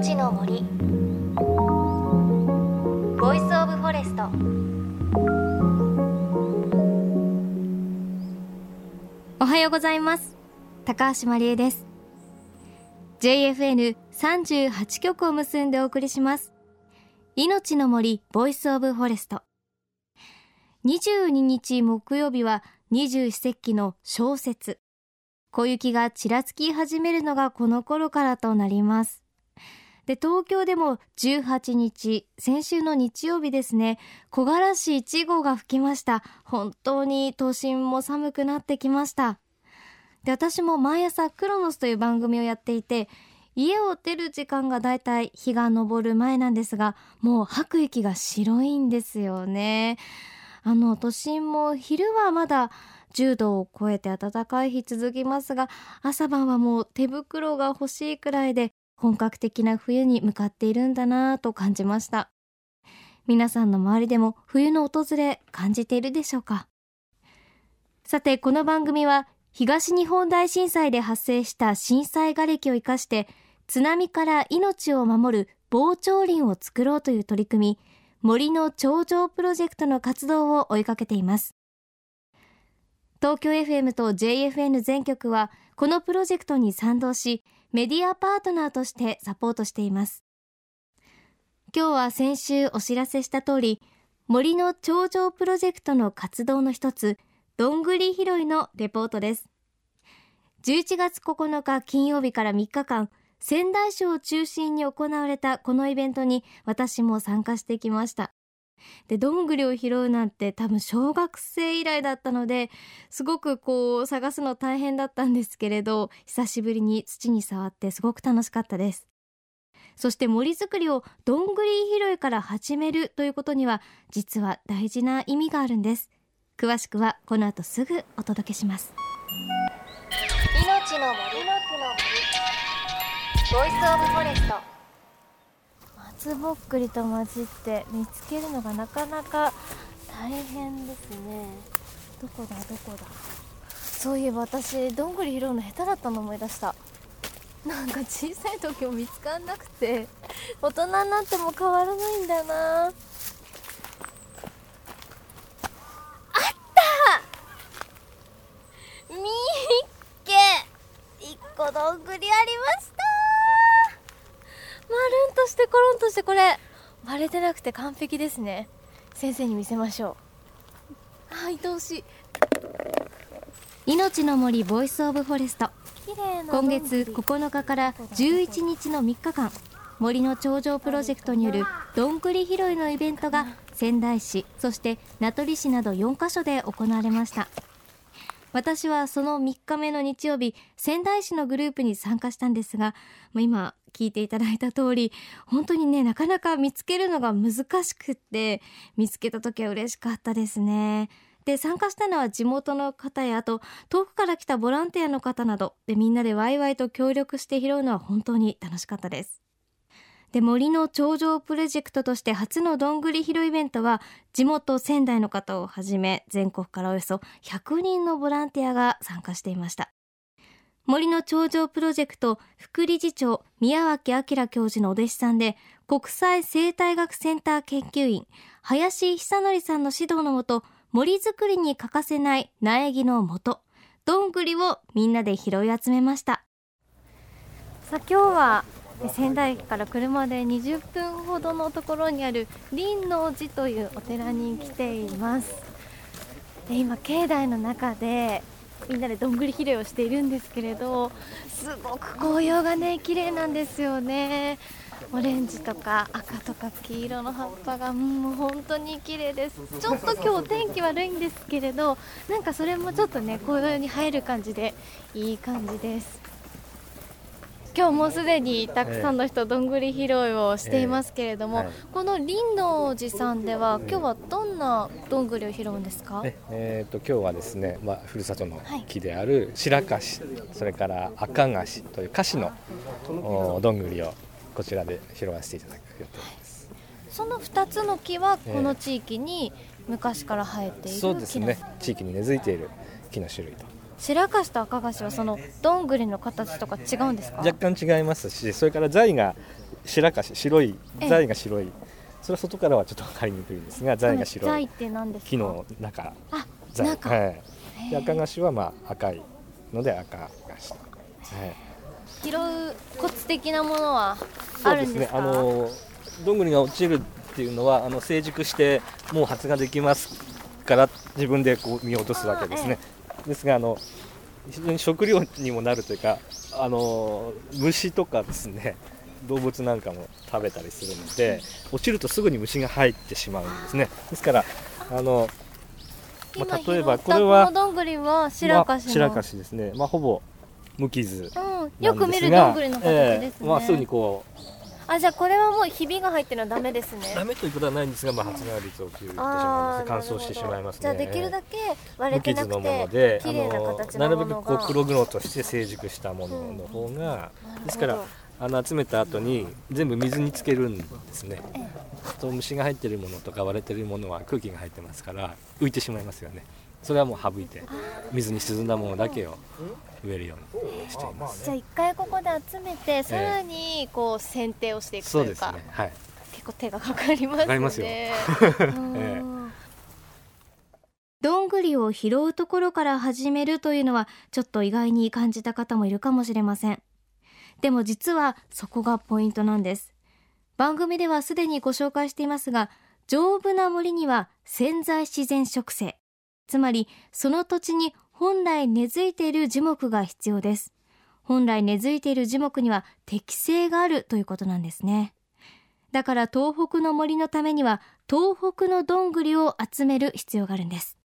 命の森。 Voice of Forest。おはようございます。高橋真理恵です。JFN38 局を結んでお送りします。命の森 Voice of Forest。22日木曜日は二十四節気の小雪小雪がちらつき始めるのがこの頃からとなります。で東京でも18日先週の日曜日ですね木枯らし1号が吹きました。本当に都心も寒くなってきました。で私も毎朝クロノスという番組をやっていて家を出る時間がだいたい日が昇る前なんですがもう吐く息が白いんですよね。あの都心も昼はまだ10度を超えて暖かい日続きますが朝晩はもう手袋が欲しいくらいで本格的な冬に向かっているんだなぁと感じました。皆さんの周りでも冬の訪れ感じているでしょうか。さてこの番組は東日本大震災で発生した震災瓦礫を生かして津波から命を守る防潮林を作ろうという取り組み森の頂上プロジェクトの活動を追いかけています。東京 FM と JFN 全局はこのプロジェクトに賛同しメディアパートナーとしてサポートしています。今日は先週お知らせした通り森の頂上プロジェクトの活動の一つどんぐり拾いのレポートです。11月9日金曜日から3日間仙台市を中心に行われたこのイベントに私も参加してきました。でどんぐりを拾うなんて多分小学生以来だったのですごくこう探すの大変だったんですけれど久しぶりに土に触ってすごく楽しかったです。そして森づくりをどんぐり拾いから始めるということには実は大事な意味があるんです。詳しくはこの後すぐお届けします。命の森の木の森。 Voice of Forest。松ぼっくりと混じって見つけるのがなかなか大変ですね。どこだどこだ？そういえば私どんぐり拾うの下手だったの思い出した。なんか小さい時も見つかんなくて大人になっても変わらないんだなあったみっけ一個どんぐりありましたまるんとしてコロンとしてこれ割れてなくて完璧ですね。先生に見せましょう。はい愛おしい命の森 Voice of Forest。今月9日から11日の3日間森の頂上プロジェクトによるどんぐり拾いのイベントが仙台市そして名取市など4カ所で行われました私はその3日目の日曜日仙台市のグループに参加したんですが今聞いていただいた通り本当にねなかなか見つけるのが難しくって見つけた時は嬉しかったですね。で参加したのは地元の方やあと遠くから来たボランティアの方などでみんなでワイワイと協力して拾うのは本当に楽しかったです。で森の頂上プロジェクトとして初のどんぐり拾いイベントは地元仙台の方をはじめ全国からおよそ100人のボランティアが参加していました。森の頂上プロジェクト副理事長宮脇明教授のお弟子さんで国際生態学センター研究員林久則さんの指導のもと森づくりに欠かせない苗木の元どんぐりをみんなで拾い集めました。さあ今日は仙台駅から車で20分ほどのところにある林王寺というお寺に来ています。で今境内の中でみんなでどんぐり拾いをしているんですけれどすごく紅葉がね綺麗なんですよね。オレンジとか赤とか黄色の葉っぱがもう本当に綺麗です。ちょっと今日天気悪いんですけれどなんかそれもちょっとね紅葉に映える感じでいい感じです。今日もすでにたくさんの人、どんぐり拾いをしていますけれども、えーはい、この林の寺さんでは、今日はどんなどんぐりを拾うんですか、えーと、今日はですね、まあ、ふるさとの木である白樫、それから赤樫という菓子のどんぐりをこちらで拾わせていただく予定です。その2つの木はこの地域に昔から生えている、えー、そうですね。地域に根付いている木の種類と白樫と赤樫はそのどんぐりの形とか違うんですか？若干違いますしそれから材が白かし白い材が白い。それは外からはちょっと分かりにくいんですが材が白い材って何ですか？木の中。あ材。中。はい、で赤菓子はまあ赤いので赤菓子、はい、拾うコツ的なものはそうですねあるんですかあのどんぐりが落ちるっていうのはあの成熟してもう発芽できますから自分でこう見落とすわけですね、ですがあの非常に食料にもなるというかあの虫とかですね動物なんかも食べたりするので落ちるとすぐに虫が入ってしまうんですね。ですからあのまあ今例えばこれはこのどんぐりは白かしですね。まあほぼ無傷うん、よく見るどんぐりの形ですね、ええまあ、すぐにこうあじゃあこれはもうひびが入ってるのはダメですね。ダメということはないんですが、まあ、発芽率を起きてしまいあます。ー乾燥してしまいますね。じゃあできるだけ割れ無てなく傷のものてで綺麗なるべくこう黒々として成熟したものの方が、ですからあの集めた後に全部水につけるんですね、と虫が入ってるものとか割れてるものは空気が入ってますから浮いてしまいますよねそれはもう省いて水に沈んだものだけを植えるようにしています。じゃあ一回ここで集めてさらにこう剪定をしていくとそういうか、ですね。はい。結構手がかかりますね。かかりますよ。うんえ。どんぐりを拾うところから始めるというのはちょっと意外に感じた方もいるかもしれません。でも実はそこがポイントなんです。番組ではすでにご紹介していますが丈夫な森には潜在自然植生つまりその土地に本来根付いている樹木が必要です。本来根付いている樹木には適性があるということなんですね。だから東北の森のためには東北のどんぐりを集める必要があるんです。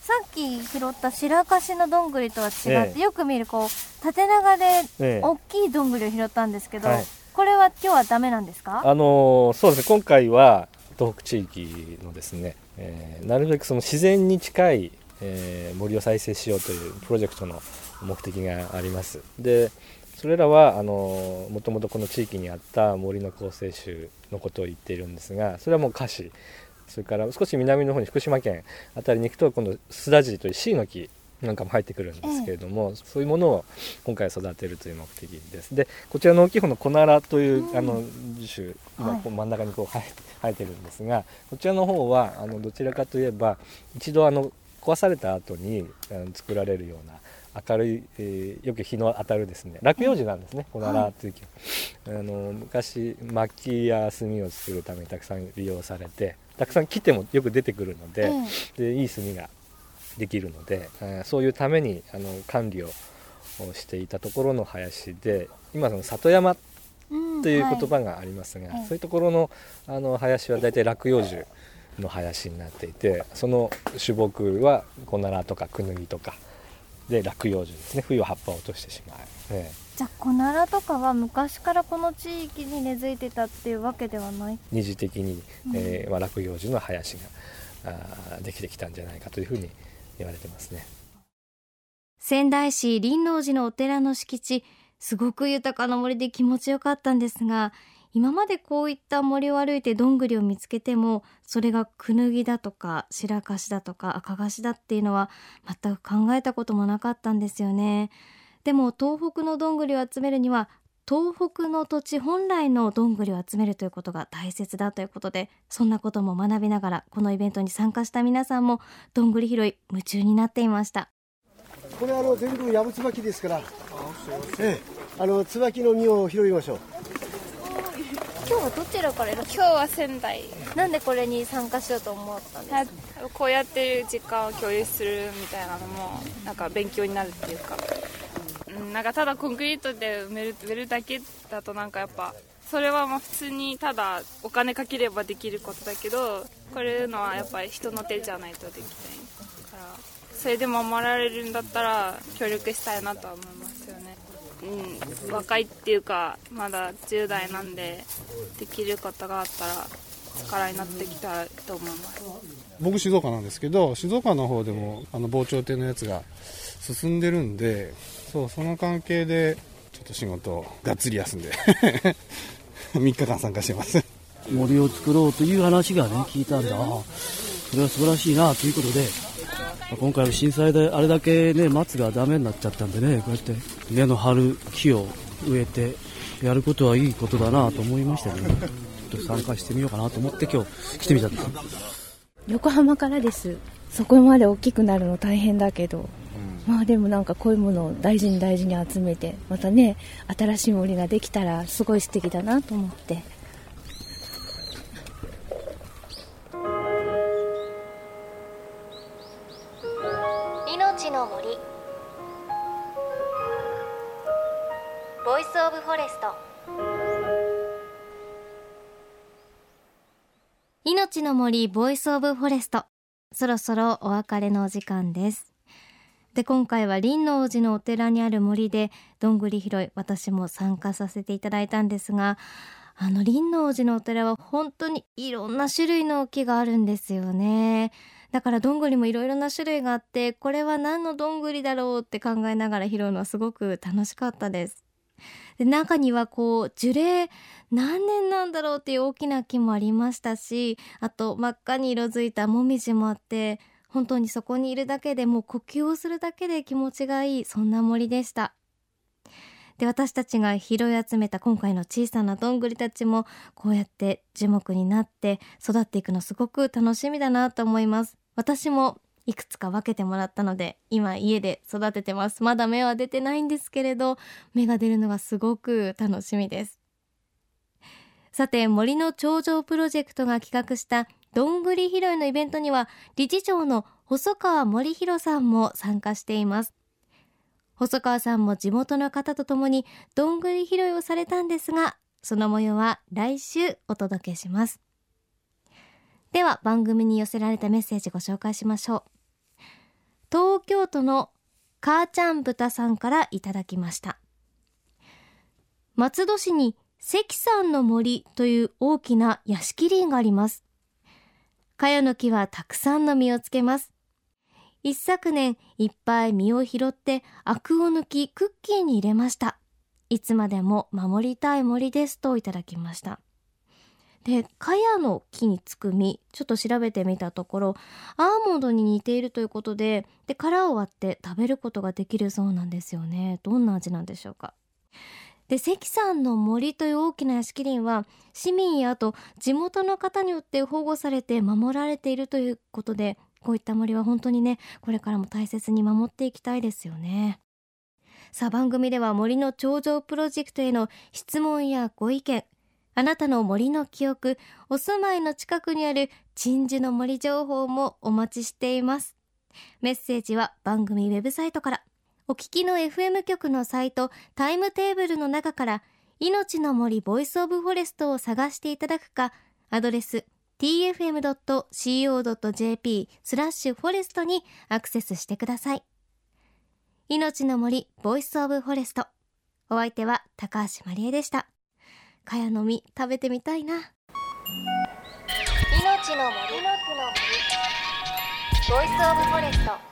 さっき拾った白樫のどんぐりとは違って、ええ。よく見るこう縦長でええ。大きいどんぐりを拾ったんですけど、はい。これは今日はダメなんですか？あのそうですね。今回は東北地域のですね、えーなるべくその自然に近い、えー森を再生しようというプロジェクトの目的があります。でそれらはあのもともとこの地域にあった森の構成種のことを言っているんですがそれはもう菓子それから少し南の方に福島県あたりに行くと今度スダジというシイの木なんかも入ってくるんですけれども、そういうものを今回育てるという目的です。でこちらの大きい方のコナラという、うん。あの樹種今はい。真ん中にこう生え生えてるんですがこちらの方はあのどちらかといえば一度あの壊された後に作られるような明るい、えーよく日の当たるですね落葉樹なんですね、コナラという木は、あの昔薪や炭を作るためにたくさん利用されてたくさん切ってもよく出てくるので,、でいい炭ができるので、えーそういうためにあの管理をしていたところの林で今その里山うんという言は葉がありますが、はい。そういうところのあの林は大体落葉樹の林になっていてその種木はコナラとかクヌギとか。で落葉樹ですね。冬は葉っぱを落としてしまう、じゃあコナラとかは昔からこの地域に根付いてたっていうわけではない？二次的に、うん。えーまあ、落葉樹の林があーできてきたんじゃないかというふうに言われてますね。仙台市林王寺のお寺の敷地すごく豊かな森で気持ちよかったんですが今までこういった森を歩いてどんぐりを見つけてもそれがクヌギだとか白樫だとか赤樫だっていうのは全く考えたこともなかったんですよね。でも東北のどんぐりを集めるには東北の土地本来のどんぐりを集めるということが大切だということでそんなことも学びながらこのイベントに参加した皆さんもどんぐり拾い夢中になっていました。これあの全部ヤブツバキですから、ええ、あの椿の実を拾いましょう。今日はどちらからいらっし今日は仙台。なんでこれに参加しようと思ったんですか？はこうやってる時間を共有するみたいなのもなんか勉強になるっていうか、うん、なんかただコンクリートで埋める埋めるだけだとなんかやっぱそれはまあ普通にただお金かければできることだけどこれのはやっぱり人の手じゃないとできないから。それで守られるんだったら協力したいなとは思いますうん、若いっていうかまだ10代なんでできることがあったら力になってきたらと思います。僕静岡なんですけど静岡の方でもあの防潮堤のやつが進んでるんでそうその関係でちょっと仕事をがっつり休んで 3日間参加してます。森を作ろうという話がね聞いたんでああそれは素晴らしいなということで今回の震災であれだけね松がダメになっちゃったんでねこうやって根の張る木を植えてやることはいいことだなと思いましたね。ちょっと参加してみようかなと思って今日来てみたんです。横浜からです。そこまで大きくなるの大変だけど、まあでもなんかこういうものを大事に大事に集めて、またね、新しい森ができたらすごい素敵だなと思って。 Voice of Forest。命の森ボイスオブフォレスト。そろそろお別れのお時間です。で今回は輪王寺のお寺にある森でどんぐり拾い私も参加させていただいたんですがあの輪王寺のお寺は本当にいろんな種類の木があるんですよね。だからどんぐりもいろいろな種類があってこれは何のどんぐりだろうって考えながら拾うのはすごく楽しかったです。で中にはこう樹齢何年なんだろうっていう大きな木もありましたしあと真っ赤に色づいたもみじもあって本当にそこにいるだけでもう呼吸をするだけで気持ちがいいそんな森でした。で私たちが拾い集めた今回の小さなどんぐりたちもこうやって樹木になって育っていくのすごく楽しみだなと思います。私もいくつか分けてもらったので今家で育ててます。まだ芽は出てないんですけれど芽が出るのがすごく楽しみです。さて森の頂上プロジェクトが企画したどんぐり拾いのイベントには理事長の細川森弘さんも参加しています。細川さんも地元の方と共にどんぐり拾いをされたんですがその模様は来週お届けします。では番組に寄せられたメッセージご紹介しましょう。東京都の母ちゃん豚さんからいただきました。松戸市に関山の森という大きな屋敷林があります。茅の木はたくさんの実をつけます。一昨年いっぱい実を拾ってアクを抜きクッキーに入れました。いつまでも守りたい森ですといただきました。で茅の木につく実ちょっと調べてみたところアーモンドに似ているということでで殻を割って食べることができるそうなんですよね。どんな味なんでしょうか？で関さんの森という大きな屋敷林は市民やあと地元の方によって保護されて守られているということでこういった森は本当にねこれからも大切に守っていきたいですよね。さあ番組では森の頂上プロジェクトへの質問やご意見あなたの森の記憶お住まいの近くにある鎮守の森情報もお待ちしています。メッセージは番組ウェブサイトから。お聞きの FM 局のサイトタイムテーブルの中から命の森ボイスオブフォレストを探していただくかアドレス tfm.co.jp スラッシュフォレストにアクセスしてください。命の森ボイスオブフォレスト。お相手は高橋まりえでした。かやの実食べてみたいな。命の森。ボイスオブフォレスト。